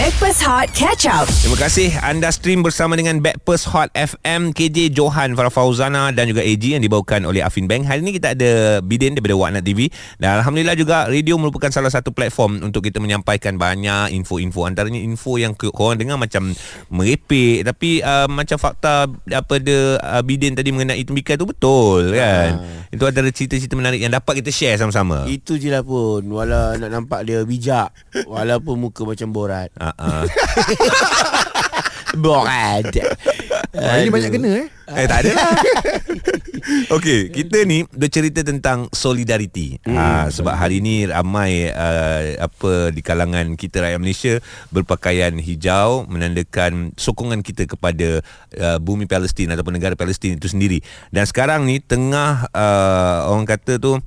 Backpass Hot Catch Up. Terima kasih anda stream bersama dengan Backpast Hot FM KJ Johan Farah Fauzana dan juga AG yang dibawakan oleh Afin Bank. Hari ini kita ada bidin daripada Waknat TV dan alhamdulillah juga radio merupakan salah satu platform untuk kita menyampaikan banyak info-info antaranya info yang korang dengar macam merepek tapi uh, macam fakta apa dia uh, bidin tadi mengenai tembikar tu betul kan. Ha. Itu adalah cerita-cerita menarik yang dapat kita share sama-sama. Itu je lah pun Walau nak nampak dia bijak Walaupun muka macam borat Uh, Borat Ah, ini banyak kena eh. Eh tak ada lah. Okey Kita ni Bercerita tentang Solidariti. Hmm. ha, Sebab hari ni Ramai uh, Apa Di kalangan kita Rakyat Malaysia Berpakaian hijau Menandakan Sokongan kita kepada uh, Bumi Palestin Ataupun negara Palestin itu sendiri. Dan sekarang ni Tengah uh, Orang kata tu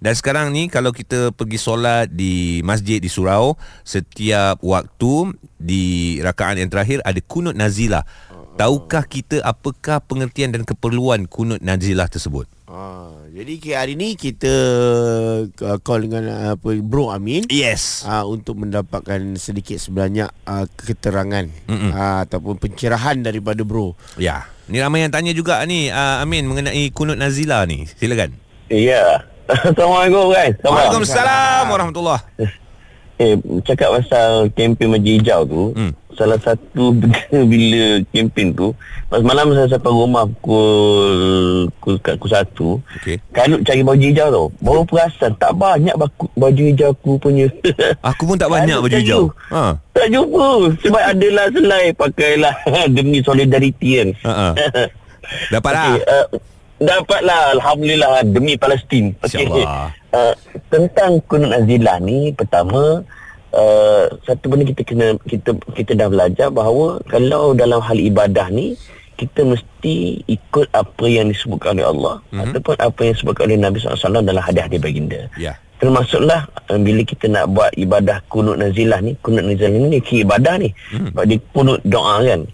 dan sekarang ni kalau kita pergi solat di masjid di surau setiap waktu di rakaat yang terakhir ada kunut nazilah. Tahukah kita apakah pengertian dan keperluan kunut nazilah tersebut? ha, Jadi ke hari ni Kita uh, Call dengan uh, apa Bro Amin Yes. uh, Untuk mendapatkan Sedikit sebanyak uh, Keterangan uh, Ataupun pencerahan Daripada bro Ya. Ni ramai yang tanya juga ni uh, Amin mengenai kunut nazilah ni. Silakan. Ya. Assalamualaikum kan. Waalaikumsalam warahmatullahi. Eh, cakap pasal kempen Majlis Hijau tu, Hmm. salah satu benda bila kempen tu, pas malam saya sampai rumah pukul pukul, pukul satu, Okey. Kanut cari baju hijau tu. Baru perasan tak banyak baku, baju hijau aku punya. Aku pun tak banyak Kanut baju hijau. Ha. Tak jumpa. Sebab adalah selai pakailah demi solidariti kan. Ha. ha. Dapat lah. Okey, uh, dapatlah alhamdulillah demi Palestin. InsyaAllah. Uh, tentang kunut nazilah ni pertama uh, satu benda kita kena kita kita dah belajar bahawa kalau dalam hal ibadah ni kita mesti ikut apa yang disebutkan oleh Allah Mhm. mm-hmm. ataupun apa yang disebutkan oleh Nabi SAW dalam hadis-hadis baginda. Ya. Termasuklah uh, bila kita nak buat ibadah kunut nazilah ni, kunut nazilah ni ki ibadah ni. Sebab dia kunut doa kan.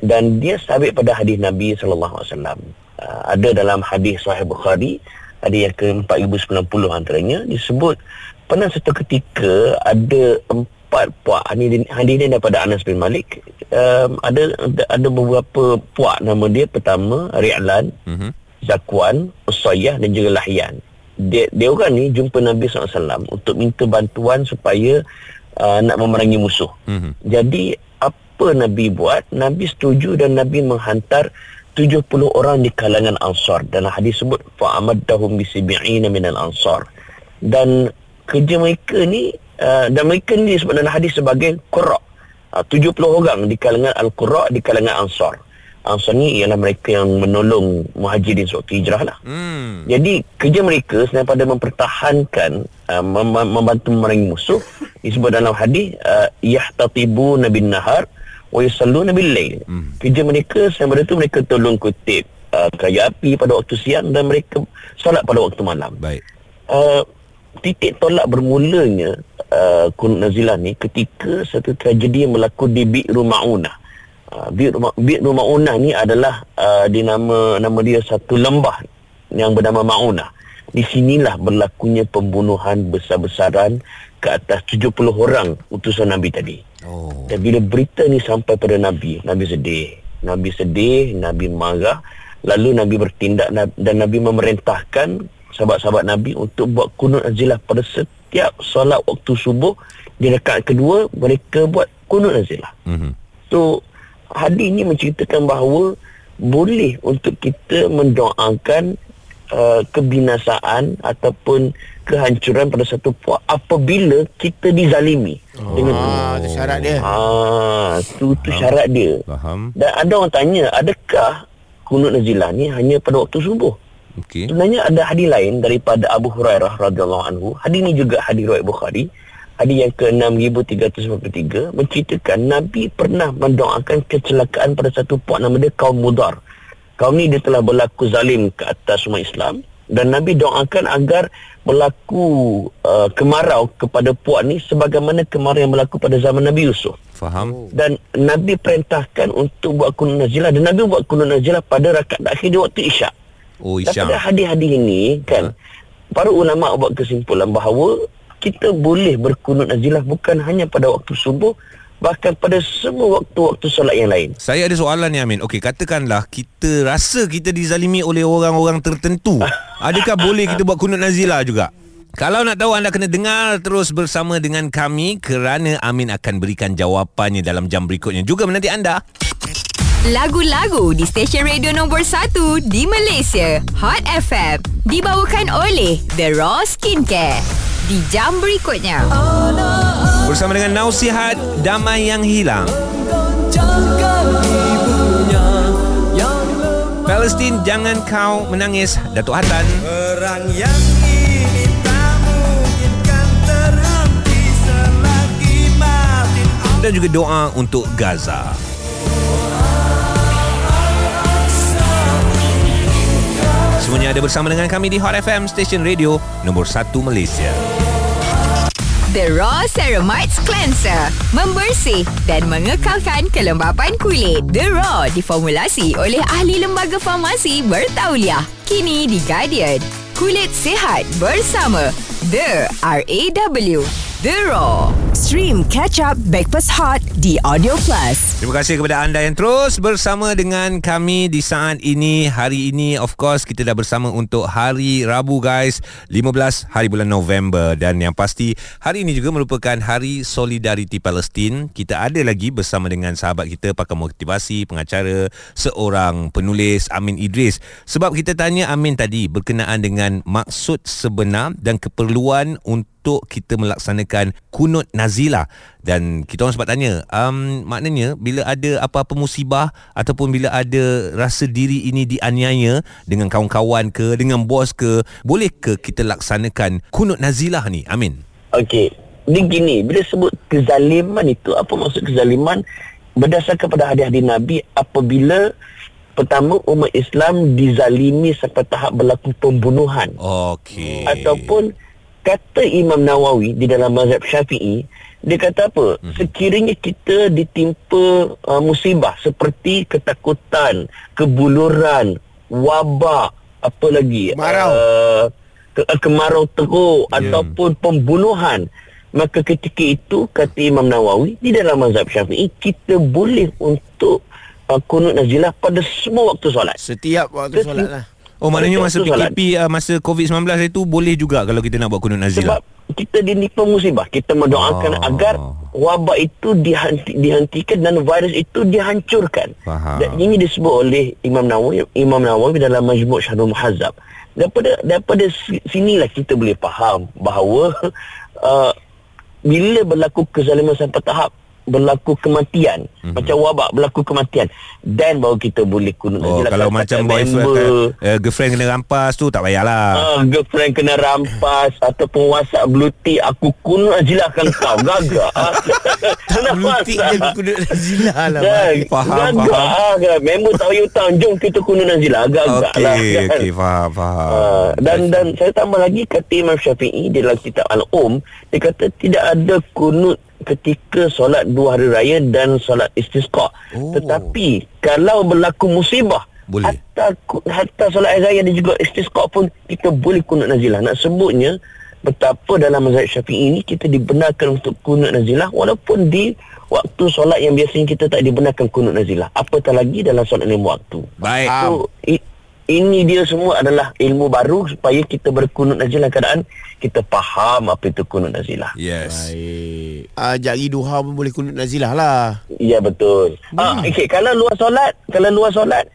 Dan dia sabit pada hadis Nabi sallallahu alaihi wasallam. Uh, ada dalam hadis Sahih Bukhari, hadis yang ke-4090 antaranya disebut pernah satu ketika ada empat puak hadis hadis ni daripada Anas bin Malik. Um, ada ada beberapa puak nama dia pertama Ri'lan, Mhm. Zakwan, Usayyah dan juga Lahyan. Dia, dia orang ni jumpa Nabi SAW untuk minta bantuan supaya uh, nak memerangi musuh. Mhm. Jadi apa Nabi buat? Nabi setuju dan Nabi menghantar 70 orang di kalangan Ansar. Dalam hadis sebut fa'amaddahum bisibi'ina minal Ansar. Dan kerja mereka ni uh, dan mereka ni disebut dalam hadis sebagai qurra. Uh, 70 orang di kalangan al-qurra di kalangan Ansar. Ansar ni ialah mereka yang menolong muhajirin sewaktu hijrah lah. Hmm. Jadi kerja mereka selain pada mempertahankan uh, mem- mem- membantu memerangi musuh disebut dalam hadis uh, yahtatibu nabin nahar wa yusalluna bil lail. Hmm. Kerja mereka selain pada itu mereka tolong kutip uh, kayu api pada waktu siang dan mereka solat pada waktu malam. Baik. Uh, titik tolak bermulanya uh, kunut nazilah ni ketika satu tragedi yang berlaku di Bi'ru Ma'unah. Uh, Bi'ru Ma'unah ni adalah uh, di nama nama dia satu lembah yang bernama Ma'unah. Di sinilah berlakunya pembunuhan besar-besaran ke atas 70 orang utusan Nabi tadi. Oh. Dan bila berita ni sampai pada Nabi, Nabi sedih. Nabi sedih, Nabi marah. Lalu Nabi bertindak dan Nabi memerintahkan sahabat-sahabat Nabi untuk buat kunut nazilah pada setiap solat waktu subuh. Di rakaat kedua, mereka buat kunut nazilah. Mhm. So, hadis ni menceritakan bahawa boleh untuk kita mendoakan uh, kebinasaan ataupun kehancuran pada satu puak apabila kita dizalimi oh. dengan Ah, itu syarat dia Ah, tu tu syarat dia. Faham. Dan ada orang tanya, adakah kunut nazilah ni hanya pada waktu subuh? Okey. Sebenarnya ada hadis lain daripada Abu Hurairah radhiyallahu anhu. Hadis ni juga hadis riwayat Bukhari. Hadis yang ke-6393 menceritakan Nabi pernah mendoakan kecelakaan pada satu puak nama dia kaum Mudar. Kaum ni dia telah berlaku zalim ke atas umat Islam dan Nabi doakan agar berlaku uh, kemarau kepada puak ni sebagaimana kemarau yang berlaku pada zaman Nabi Yusuf Faham. dan Nabi perintahkan untuk buat kunut nazilah dan Nabi buat kunut nazilah pada rakaat akhir di waktu isyak. Oh Daripada Isyam. hadis-hadis ini kan para ulama buat kesimpulan bahawa kita boleh berkunut nazilah bukan hanya pada waktu subuh bahkan pada semua waktu-waktu solat yang lain. Saya ada soalan ni Amin. Okey, katakanlah kita rasa kita dizalimi oleh orang-orang tertentu. Adakah boleh kita buat kunut nazilah juga? Kalau nak tahu anda kena dengar terus bersama dengan kami kerana Amin akan berikan jawapannya dalam jam berikutnya juga menanti anda. Lagu-lagu di stesen radio nombor 1 di Malaysia. Hot FM. Dibawakan oleh The Raw Skincare. Di jam berikutnya. Bersama dengan Nausihat Damai Yang Hilang. Palestin jangan kau menangis Datuk Hatan Perang yang ini tak mungkin kan terhenti selagi Martin dan juga doa untuk Gaza. Semuanya ada bersama dengan kami di Hot FM Station Radio nombor 1 Malaysia. The Raw Ceramides Cleanser. Membersih dan mengekalkan kelembapan kulit. The Raw diformulasi oleh ahli lembaga farmasi bertauliah. Kini di Guardian. Kulit sihat bersama. The RAW The Raw Stream Catch Up Backpass Hot di Audio Plus Terima kasih kepada anda yang terus bersama dengan kami di saat ini. Hari ini of course kita dah bersama untuk hari Rabu guys, 15 hari bulan November dan yang pasti hari ini juga merupakan hari Solidariti Palestin. Kita ada lagi bersama dengan sahabat kita pakar motivasi, pengacara, seorang penulis Amin Idris. Sebab kita tanya Amin tadi berkenaan dengan maksud sebenar dan keperluan untuk kita melaksanakan kunut nazilah dan kita orang sempat tanya um, maknanya bila ada apa-apa musibah ataupun bila ada rasa diri ini dianiaya dengan kawan-kawan ke dengan bos ke boleh ke kita laksanakan kunut nazilah ni amin Okey. Dia gini, bila sebut kezaliman itu, apa maksud kezaliman? Berdasarkan pada hadis-hadis Nabi, apabila pertama umat Islam dizalimi sampai tahap berlaku pembunuhan. okey Ataupun kata Imam Nawawi di dalam mazhab Syafi'i, dia kata apa? Mhm. Sekiranya kita ditimpa uh, musibah seperti ketakutan, kebuluran, wabak, apa lagi? Kemarau. Uh, ke, uh, kemarau teruk Ya. ataupun pembunuhan. Maka ketika itu kata Imam Nawawi di dalam mazhab Syafi'i kita boleh untuk uh, kunut nazilah pada semua waktu solat. Setiap waktu solat lah. Oh maknanya masa. PKP uh, masa COVID-19 itu boleh juga kalau kita nak buat kunut nazilah Sebab kita ditimpa musibah. Kita mendoakan Oh. agar wabak itu dihenti, dihentikan dan virus itu dihancurkan. Faham. Dan ini disebut oleh Imam Nawawi, Imam Nawawi dalam Majmu' Syahrul Muhazzab. Daripada daripada si- sinilah kita boleh faham bahawa uh, bila berlaku kezaliman sampai tahap berlaku kematian mm-hmm. macam wabak berlaku kematian dan baru kita boleh kunut Oh, nazilah kalau katakan macam boyfriend uh, girlfriend kena rampas tu tak payahlah. Ah, girlfriend kena rampas ataupun WhatsApp blue tick aku kunut nazilakan kau gagak. Kenapa? Blutik je kuduk nazilah lah. Dan Faham, gagak faham. kan. Member tahu hutang jom kita kunut nazilah gagak Okey, lah. okey, faham, faham. Ah, dan dan saya tambah lagi kata Imam Syafi'i dalam kitab Al-Um dia kata tidak ada kunut ketika solat dua hari raya dan solat istisqa. Oh. Tetapi kalau berlaku musibah Boleh. Hatta hatta solat raya dan juga istisqa pun kita boleh kunut nazilah. Nak sebutnya betapa dalam mazhab Syafi'i ini kita dibenarkan untuk kunut nazilah walaupun di waktu solat yang biasanya kita tak dibenarkan kunut nazilah. Apatah lagi dalam solat lima waktu. Baik. So, i, ini dia semua adalah ilmu baru supaya kita berkunut nazilah keadaan kita faham apa itu kunut nazilah. Yes. Baik. Ah, jari duha pun boleh kunut nazilah lah. Ya betul. Ah, okay, kalau luar solat, kalau luar solat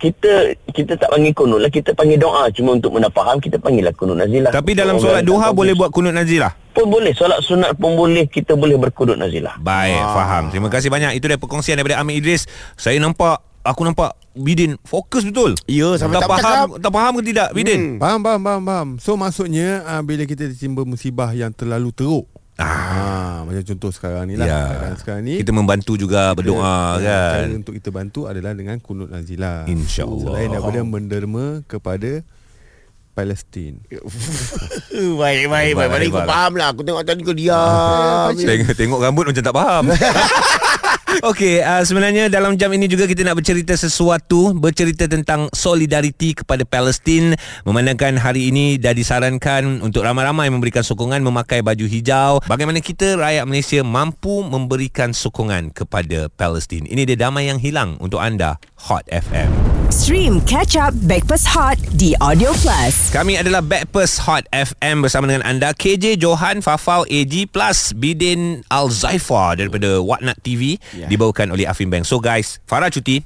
kita kita tak panggil kunut lah, kita panggil doa. Cuma untuk mana faham kita panggil lah kunut nazilah. Tapi dalam Orang solat duha boleh buat kunut nazilah. pun boleh, solat sunat pun boleh, kita boleh berkunut nazilah. Baik, Ah. faham. Terima kasih banyak. Itu dia perkongsian daripada Amir Idris. Saya nampak aku nampak Bidin fokus betul. Ya, sampai tak tak faham, bercakap. tak faham ke tidak Bidin? Hmm. Faham, faham, faham, faham. So maksudnya uh, bila kita ditimba musibah yang terlalu teruk. Ah, macam contoh sekarang ni lah. Ya. Sekarang ni. Kita membantu juga berdoa ya, kan. Cara untuk kita bantu adalah dengan kunut nazilah. InsyaAllah. Selain daripada menderma kepada Palestin. baik, baik, baik. Hebat aku lah. faham lah. Aku tengok tadi kau diam. Tengok, tengok rambut macam tak faham. Okey, uh, sebenarnya dalam jam ini juga kita nak bercerita sesuatu, bercerita tentang solidariti kepada Palestin memandangkan hari ini dah disarankan untuk ramai-ramai memberikan sokongan memakai baju hijau. Bagaimana kita rakyat Malaysia mampu memberikan sokongan kepada Palestin. Ini dia damai yang hilang untuk anda Hot FM. Stream Catch Up Backpass Hot di Audio Plus. Kami adalah Backpast Hot FM bersama dengan anda KJ Johan Fafau AG plus Bidin Al-Zaifar daripada Whatnot TV Ya. dibawakan oleh Afim Bank. So guys, Farah cuti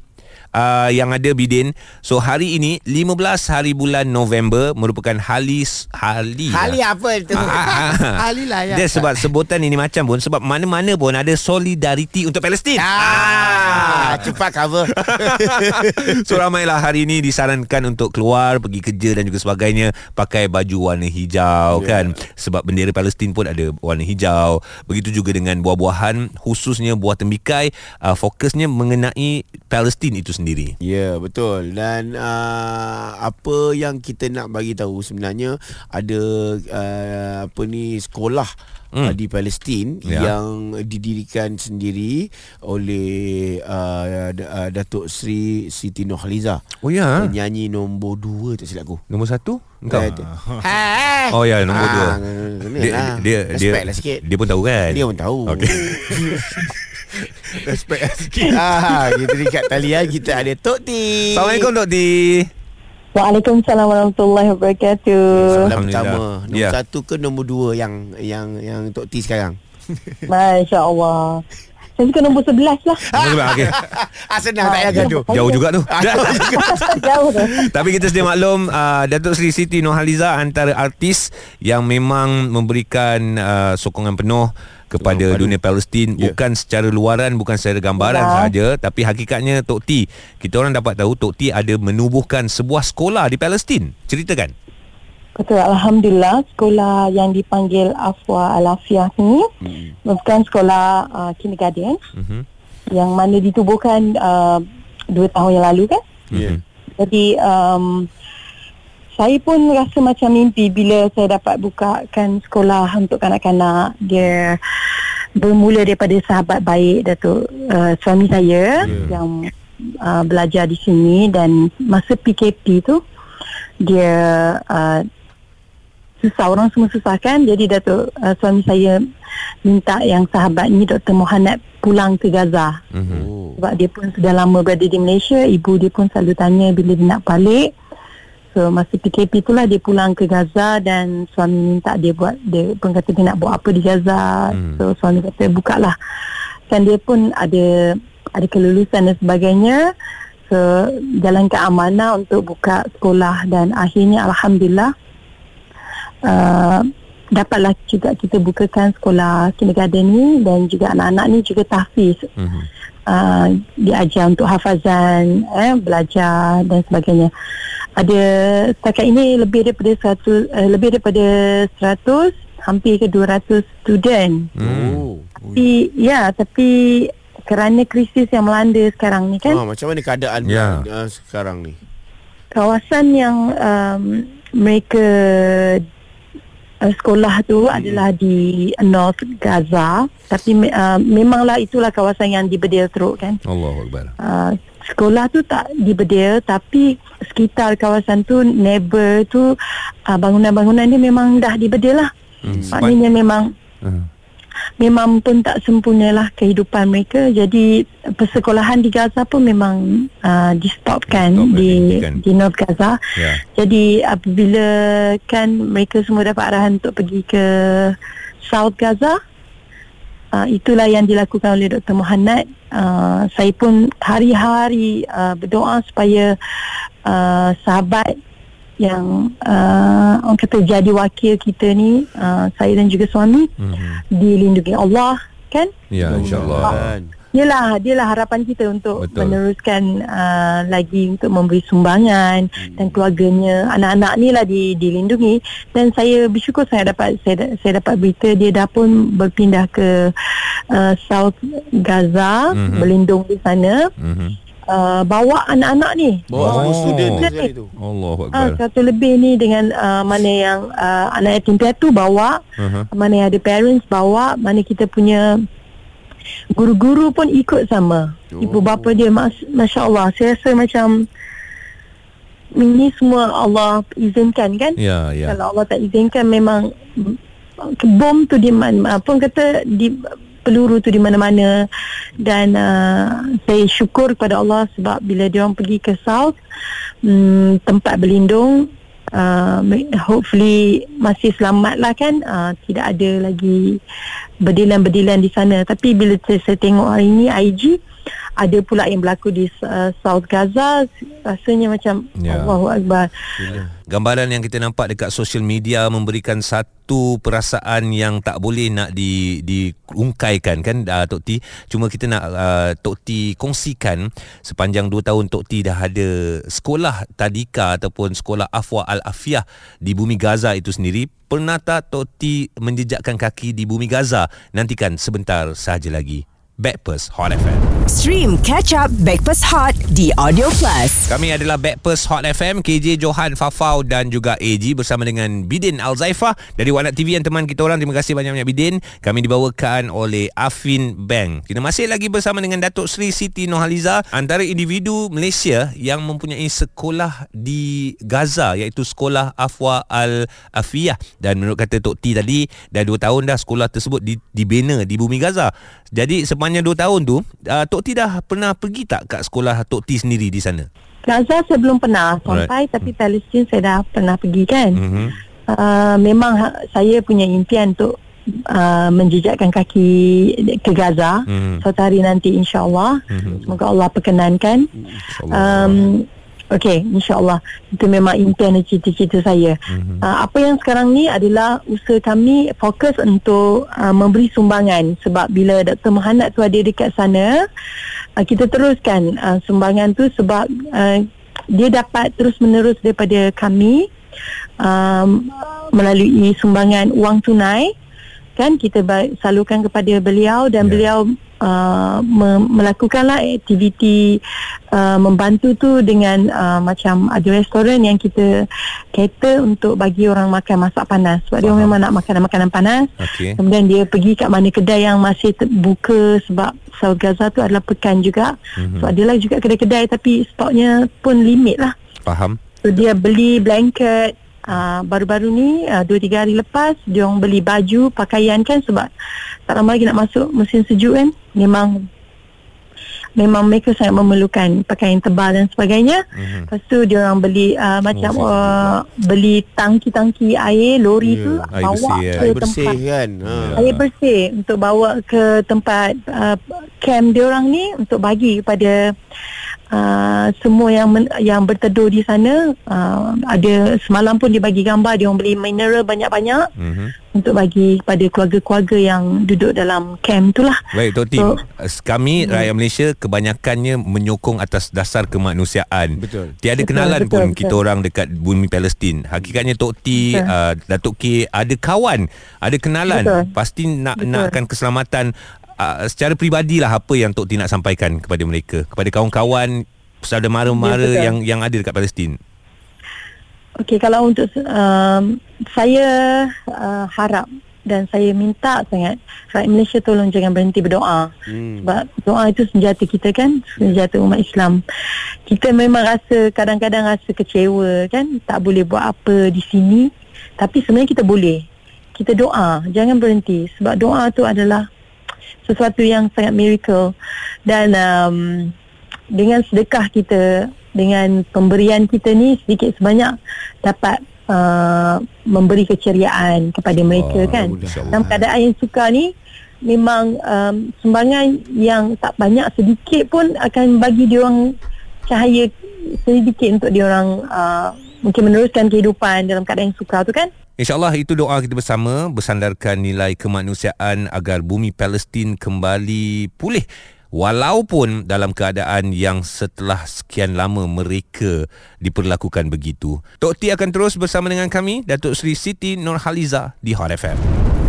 Uh, yang ada Bidin So hari ini 15 hari bulan November Merupakan Hali Hali Hali apa itu? Ahli lah ya. Dia sebab sebutan ini macam pun Sebab mana-mana pun ada solidariti untuk Palestin Ah, cepat cover. So ramailah hari ini disarankan untuk keluar Pergi kerja dan juga sebagainya Pakai baju warna hijau yeah. kan Sebab bendera Palestin pun ada warna hijau Begitu juga dengan buah-buahan Khususnya buah tembikai uh, Fokusnya mengenai Palestin itu sendiri Ya, betul. Dan uh, apa yang kita nak bagi tahu sebenarnya ada uh, apa ni sekolah Hmm. uh, di Palestin Ya. ya. yang didirikan sendiri oleh uh, uh, Datuk Sri Siti Nurhaliza. Oh ya Penyanyi nombor dua tak silap aku. Nombor satu Engkau tu. Ha. Oh ya nombor dua Ah, dia, lah. dia, dia, Respect lah sikit. dia pun tahu kan Dia pun tahu. Okey. Respect sikit. ah, kita dekat talian kita ada Tok T. Assalamualaikum Dok Ti Waalaikumsalam warahmatullahi wabarakatuh. Soalan Alhamdulillah. pertama Nombor Ya. satu ke nombor dua Yang yang yang Tok T sekarang Masya Allah. Saya suka nombor 11 lah. okay. ah, Senang tak payah gaduh Jauh juga tu Jauh tu. Tapi kita sedia maklum uh, Datuk Seri Siti Nurhaliza antara artis yang memang memberikan uh, sokongan penuh kepada Sokongan dunia Palestin Ya. bukan secara luaran bukan secara gambaran Ya. sahaja tapi hakikatnya Tok T kita orang dapat tahu Tok T ada menubuhkan sebuah sekolah di Palestin ceritakan Betul. Alhamdulillah. Sekolah yang dipanggil Afwa Al-Afiah ni Hmm. merupakan sekolah uh, kindergarten Mhm. yang mana ditubuhkan uh, dua tahun yang lalu kan. Ya. Mhm. Jadi um, saya pun rasa macam mimpi bila saya dapat bukakan sekolah untuk kanak-kanak. Dia bermula daripada sahabat baik Datuk uh, suami saya yeah. yang uh, belajar di sini dan masa PKP tu dia uh, susah orang semua susah kan jadi Datuk uh, suami saya minta yang sahabat ni Dr. Muhammad pulang ke Gaza Mhm. Oh. sebab dia pun sudah lama berada di Malaysia ibu dia pun selalu tanya bila dia nak balik so masa PKP itulah dia pulang ke Gaza dan suami minta dia buat dia pun kata dia nak buat apa di Gaza. Hmm. so suami kata buka lah dia pun ada ada kelulusan dan sebagainya. So jalankan amanah untuk buka sekolah dan akhirnya Alhamdulillah uh, dapatlah juga kita bukakan sekolah kindergarten ni dan juga anak-anak ni juga tahfiz. Mhm. uh, diajar untuk hafazan eh, belajar dan sebagainya ada setakat ini lebih daripada 100 uh, lebih daripada 100 hampir ke 200 student Hmm. Oh. tapi ya tapi kerana krisis yang melanda sekarang ni kan Ah, macam mana keadaan Ya. uh, sekarang ni? kawasan yang um, mereka uh, sekolah tu hmm. adalah di North Gaza tapi uh, memanglah itulah kawasan yang dibedil teruk kan Allahu akbar uh, sekolah tu tak dibedil tapi sekitar kawasan tu neighbor tu uh, bangunan-bangunan dia memang dah dibedil lah. Hmm. maknanya memang Uh. memang pun tak sempurnalah kehidupan mereka. Jadi persekolahan di Gaza pun memang uh, di stopkan Di-stop, di di North Gaza. Ya. Jadi apabila kan mereka semua dapat arahan untuk pergi ke South Gaza uh, itulah yang dilakukan oleh Dr. Muhammad uh, saya pun hari-hari uh, berdoa supaya uh, sahabat yang uh, orang kata jadi wakil kita ni uh, saya dan juga suami Mhm. dilindungi Allah kan Ya insyaAllah Yalah, dialah harapan kita untuk Betul. meneruskan uh, lagi untuk memberi sumbangan hmm. dan keluarganya anak-anak ni lah di, dilindungi dan saya bersyukur saya dapat saya, saya dapat berita dia dah pun berpindah ke uh, South Gaza hmm. berlindung di sana Mhm. uh, bawa anak-anak ni Bawa Oh. student sekali tu. Allahu Ah, akbar satu lebih ni dengan uh, mana yang uh, anak yatim piatu bawa uh-huh. mana yang ada parents bawa mana kita punya Guru-guru pun ikut sama. Oh. Ibu bapa dia mas, Masya Allah. Saya rasa macam ini semua Allah izinkan kan? Ya, ya. Kalau Allah tak izinkan memang bom tu di mana apa kata di peluru tu di mana-mana dan uh, saya syukur kepada Allah sebab bila dia orang pergi ke south um, tempat berlindung uh, hopefully masih selamat lah kan? Uh, tidak ada lagi berdilan-berdilan di sana. Tapi bila saya, saya tengok hari ni IG ada pula yang berlaku di uh, South Gaza rasanya macam Ya. Allahu Akbar Gambaran yang kita nampak dekat social media memberikan satu perasaan yang tak boleh nak di diungkaikan kan uh, Tok T. Cuma kita nak uh, Tok T kongsikan sepanjang 2 tahun Tok T dah ada sekolah tadika ataupun sekolah Afwa Al-Afiyah di bumi Gaza itu sendiri. Pernah tak Tok T menjejakkan kaki di bumi Gaza? Nantikan sebentar sahaja lagi. Backpast Hot FM. Stream Catch Up Backpass Hot di Audio Plus. Kami adalah Backpast Hot FM KJ Johan Fafau dan juga AG bersama dengan Bidin Al-Zaifah dari Wanak TV yang teman kita orang. Terima kasih banyak-banyak Bidin. Kami dibawakan oleh Afin Bank kita masih lagi bersama dengan Datuk Sri Siti Nohaliza antara individu Malaysia yang mempunyai sekolah di Gaza iaitu sekolah Afwa Al-Afiyah. Dan menurut kata Tok T tadi dah 2 tahun dah sekolah tersebut di, dibina di bumi Gaza jadi sepanjang 2 tahun tu uh, Tok T dah pernah pergi tak kat sekolah Tok T sendiri di sana Gaza saya belum pernah sampai Alright. tapi Palestin saya dah pernah pergi kan Mhm. uh, memang ha- saya punya impian untuk uh, menjejakkan kaki ke Gaza Mhm. suatu hari nanti insyaAllah Mhm. semoga Allah perkenankan um, Okey, insyaAllah Itu memang impian dan cita-cita saya Mhm. uh, Apa yang sekarang ni adalah Usaha kami fokus untuk uh, Memberi sumbangan Sebab bila Dr. Muhammad tu ada dekat sana uh, Kita teruskan uh, sumbangan tu Sebab uh, Dia dapat terus menerus daripada kami um, Melalui sumbangan wang tunai kan kita ba- salurkan kepada beliau dan yeah. beliau uh, me- melakukanlah aktiviti uh, membantu tu dengan uh, macam ada restoran yang kita cater untuk bagi orang makan masak panas. Sebab dia Faham. orang memang nak makan makanan panas. Okey. Kemudian dia pergi kat mana kedai yang masih terbuka sebab South Gaza tu adalah pekan juga. Mhm. so adalah juga kedai-kedai tapi stoknya pun limit lah. Faham. So dia beli blanket uh, baru-baru ni uh, 2-3 hari lepas dia orang beli baju pakaian kan sebab tak lama lagi nak masuk musim sejuk kan memang memang mereka sangat memerlukan pakaian tebal dan sebagainya Mhm. lepas tu dia orang beli uh, macam Oh, uh, beli tangki-tangki air lori Ya, tu air bawa bersih, ya. ke Air bersih tempat kan ha. air bersih untuk bawa ke tempat uh, camp dia orang ni untuk bagi kepada uh, semua yang men, yang berteduh di sana uh, ada semalam pun dia bagi gambar dia orang beli mineral banyak-banyak Mhm. untuk bagi kepada keluarga-keluarga yang duduk dalam camp tu lah Baik Tok Tim, So- so, kami rakyat Malaysia kebanyakannya menyokong atas dasar kemanusiaan. Betul. Tiada Betul, kenalan betul, pun betul. kita orang dekat bumi Palestin. Hakikatnya Tok T, Betul. uh, Datuk K ada kawan, ada kenalan. Betul. Pasti nak Betul. nakkan keselamatan uh, secara peribadilah apa yang Tok T nak sampaikan kepada mereka, kepada kawan-kawan saudara mara-mara Ya, yang yang ada dekat Palestin. Okey kalau untuk um, saya uh, harap dan saya minta sangat rakyat Malaysia tolong jangan berhenti berdoa. Hmm. sebab doa itu senjata kita kan senjata umat Islam. Kita memang rasa kadang-kadang rasa kecewa kan tak boleh buat apa di sini. Tapi sebenarnya kita boleh. Kita doa jangan berhenti. Sebab doa tu adalah sesuatu yang sangat miracle. Dan um, dengan sedekah kita dengan pemberian kita ni sedikit sebanyak dapat uh, memberi keceriaan kepada mereka Oh, kan dalam keadaan yang sukar ni memang um, sumbangan yang tak banyak sedikit pun akan bagi dia orang cahaya sedikit untuk dia orang uh, mungkin meneruskan kehidupan dalam keadaan yang sukar tu kan InsyaAllah itu doa kita bersama bersandarkan nilai kemanusiaan agar bumi Palestin kembali pulih walaupun dalam keadaan yang setelah sekian lama mereka diperlakukan begitu. Tok T akan terus bersama dengan kami Datuk Seri Siti Nurhaliza di Hot FM.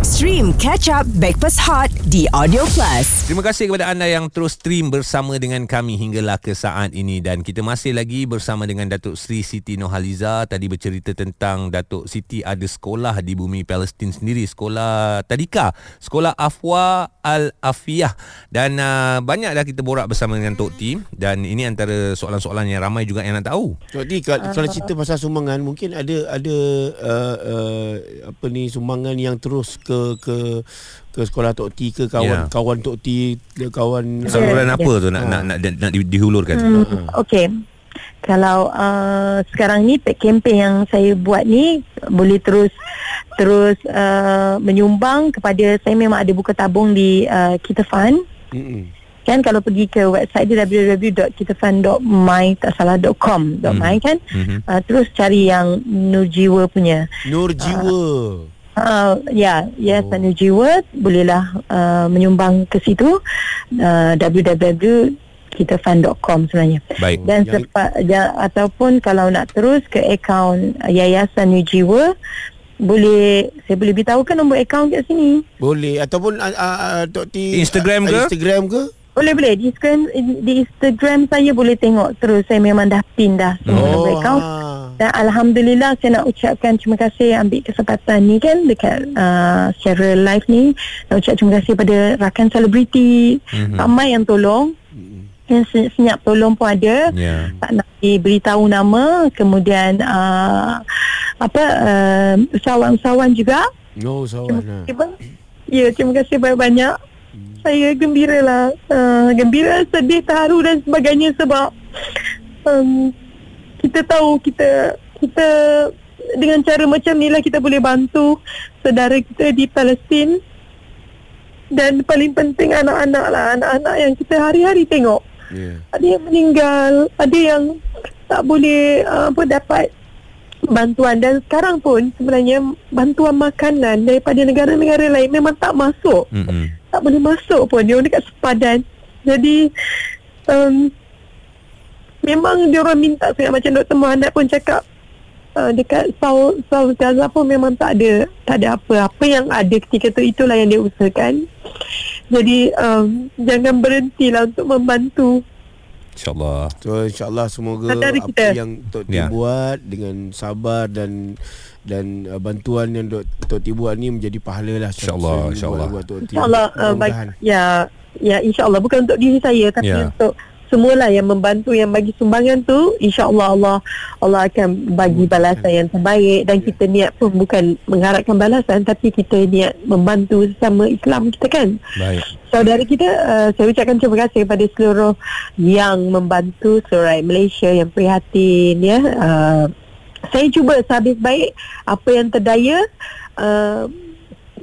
Stream Catch Up Backpass Hot di Audio Plus. Terima kasih kepada anda yang terus stream bersama dengan kami hinggalah ke saat ini. Dan kita masih lagi bersama dengan Datuk Sri Siti Nohaliza tadi bercerita tentang Datuk Siti ada sekolah di bumi Palestin sendiri sekolah Tadika sekolah Afwa Al Afiyah dan uh, banyak dah kita borak bersama dengan Tok T. Dan ini antara soalan-soalan yang ramai juga yang nak tahu. Tok T kalau, kalau cerita pasal sumbangan mungkin ada ada uh, uh, apa ni sumbangan yang terus ke ke ke sekolah Tok T ke kawan Ya. kawan Tok T ke kawan saluran Ya, apa tu nak, nak nak nak di- dihulurkan Hmm, Okey. Kalau uh, sekarang ni campaign yang saya buat ni boleh terus terus uh, menyumbang kepada saya memang ada buka tabung di uh, Kita Fund. Mm-mm. Kan kalau pergi ke website dia www.kitafund.my tak salah.com Hmm. .my kan. Mhm. Uh, terus cari yang Nurjiwa punya. Nur Jiwa Uh, ya, yes, oh. Jiwa bolehlah uh, menyumbang ke situ uh, www.kitafund.com sebenarnya. baik Dan Yang- sepa, ja, ataupun kalau nak terus ke akaun Yayasan New Jiwa boleh saya boleh beritahukan nombor akaun kat sini. boleh ataupun uh, uh, Tok T Instagram uh, ke? Instagram ke Boleh boleh di Instagram di Instagram saya boleh tengok terus saya memang dah pin dah semua nombor akaun. ha. Dan Alhamdulillah saya nak ucapkan terima kasih ambil kesempatan ni kan dekat uh, secara live ni. Nak ucap terima kasih pada rakan selebriti. Mhm. Ramai yang tolong. Yang se- senyap tolong pun ada. ya Tak nak diberitahu nama. Kemudian uh, apa uh, usahawan-usahawan juga. No sawan ha. Terima kasih. Ya, terima kasih banyak-banyak. Saya gembira lah. Uh, gembira, sedih, terharu dan sebagainya sebab um, kita tahu kita kita dengan cara macam ni lah kita boleh bantu saudara kita di Palestin. Dan paling penting anak-anak lah anak-anak yang kita hari-hari tengok. Yeah. ada yang meninggal ada yang tak boleh uh, apa dapat bantuan. Dan sekarang pun sebenarnya bantuan makanan daripada negara-negara lain memang tak masuk. Mm-mm. tak boleh masuk pun. Dia orang dekat sepadan. Jadi um, memang dia orang minta sangat macam Dr. Muhammad pun cakap uh, dekat South, South Gaza pun memang tak ada tak ada apa apa yang ada ketika tu itulah yang dia usahakan jadi um, jangan berhentilah untuk membantu insyaallah So insyaAllah semoga Saudara apa kita. yang Tok T Ya. buat dengan sabar dan dan uh, bantuan yang Dok- Tok T buat ni menjadi pahala lah InsyaAllah, insyaAllah. Tok. InsyaAllah uh, ya ya insyaallah bukan untuk diri saya tapi Ya. untuk semualah yang membantu yang bagi sumbangan tu insyaallah Allah Allah akan bagi balasan yang terbaik. Dan kita niat pun bukan mengharapkan balasan tapi kita niat membantu sesama Islam kita kan? Baik. Saudara kita uh, saya ucapkan terima kasih kepada seluruh yang membantu seluruh Malaysia yang prihatin ya. Uh, saya cuba sehabis baik apa yang terdaya. Uh,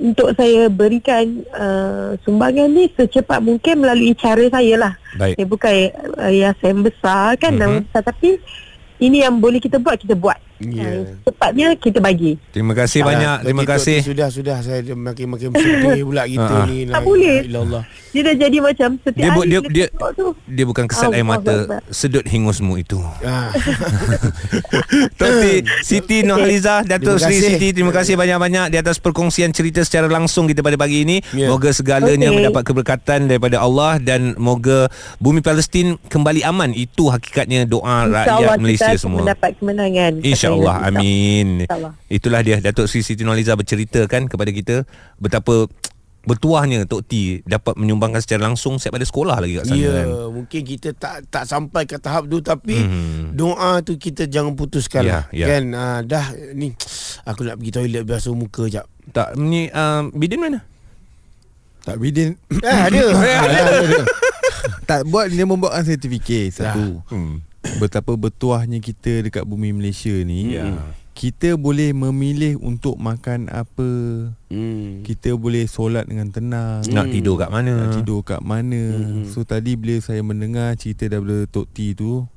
untuk saya berikan uh, sumbangan ni secepat mungkin melalui cara saya lah. baik Saya bukan uh, yayasan besar kan, Mhm. mm-hmm. besar, tapi ini yang boleh kita buat, kita buat. Ya. Uh, cepatnya kita bagi. terima kasih banyak Tok T, terima kasih Sudah sudah saya makin-makin sedih pula kita Ha, ha. ni. Tak boleh. Allah. Dia dah jadi macam setiap Dia bu- hari dia- dia- tengok tu. dia bukan kesat air Allah mata Akbar. sedut hingusmu itu Ah. Tok T Siti Nohaliza Datuk Terima Sri kasih. Siti Terima kasih banyak-banyak Di atas perkongsian cerita Secara langsung kita pada pagi ini Ya. Moga segalanya Okey. mendapat keberkatan Daripada Allah Dan moga Bumi Palestin Kembali aman Itu hakikatnya doa InsyaAllah rakyat Malaysia kita semua mendapat kemenangan. InsyaAllah Amin. Itulah dia Datuk Sri Siti Nurhaliza bercerita kan Kepada kita Betapa Bertuahnya Tok T Dapat menyumbangkan secara langsung Siap pada sekolah lagi kat sana Ya, kan mungkin kita tak tak sampai ke tahap tu tapi Hmm. doa tu kita jangan putuskan Ya, lah. ya. Kan ah, dah ni aku nak pergi toilet basuh muka jap. Tak Ni uh, Bidin mana? Tak bidin Eh ada. ada, ada. Tak buat dia membuatkan sertifikat Satu Hmm. Betapa bertuahnya kita Dekat bumi Malaysia ni Ya. Kita boleh memilih Untuk makan apa Hmm. Kita boleh solat dengan tenang Nak tidur kat mana? Nak tidur kat mana Hmm. So tadi bila saya mendengar Cerita daripada Tok T tu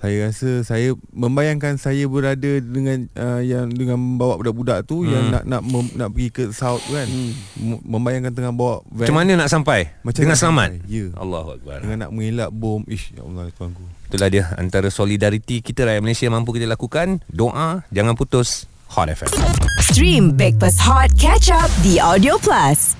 saya rasa saya membayangkan saya berada dengan uh, yang dengan bawa budak-budak tu Hmm. yang nak nak mem, nak pergi ke south kan. Hmm. Membayangkan tengah bawa van. Macam mana nak sampai? Macam Dengan nak selamat? sampai, Ya. Allahu Akbar. Dengan nak mengelak bom. Ish ya Allah tuanku. Itulah dia antara solidariti kita rakyat Malaysia mampu kita lakukan. Doa jangan putus. Hot FM. Stream Breakfast Hot Catch Up di Audio Plus.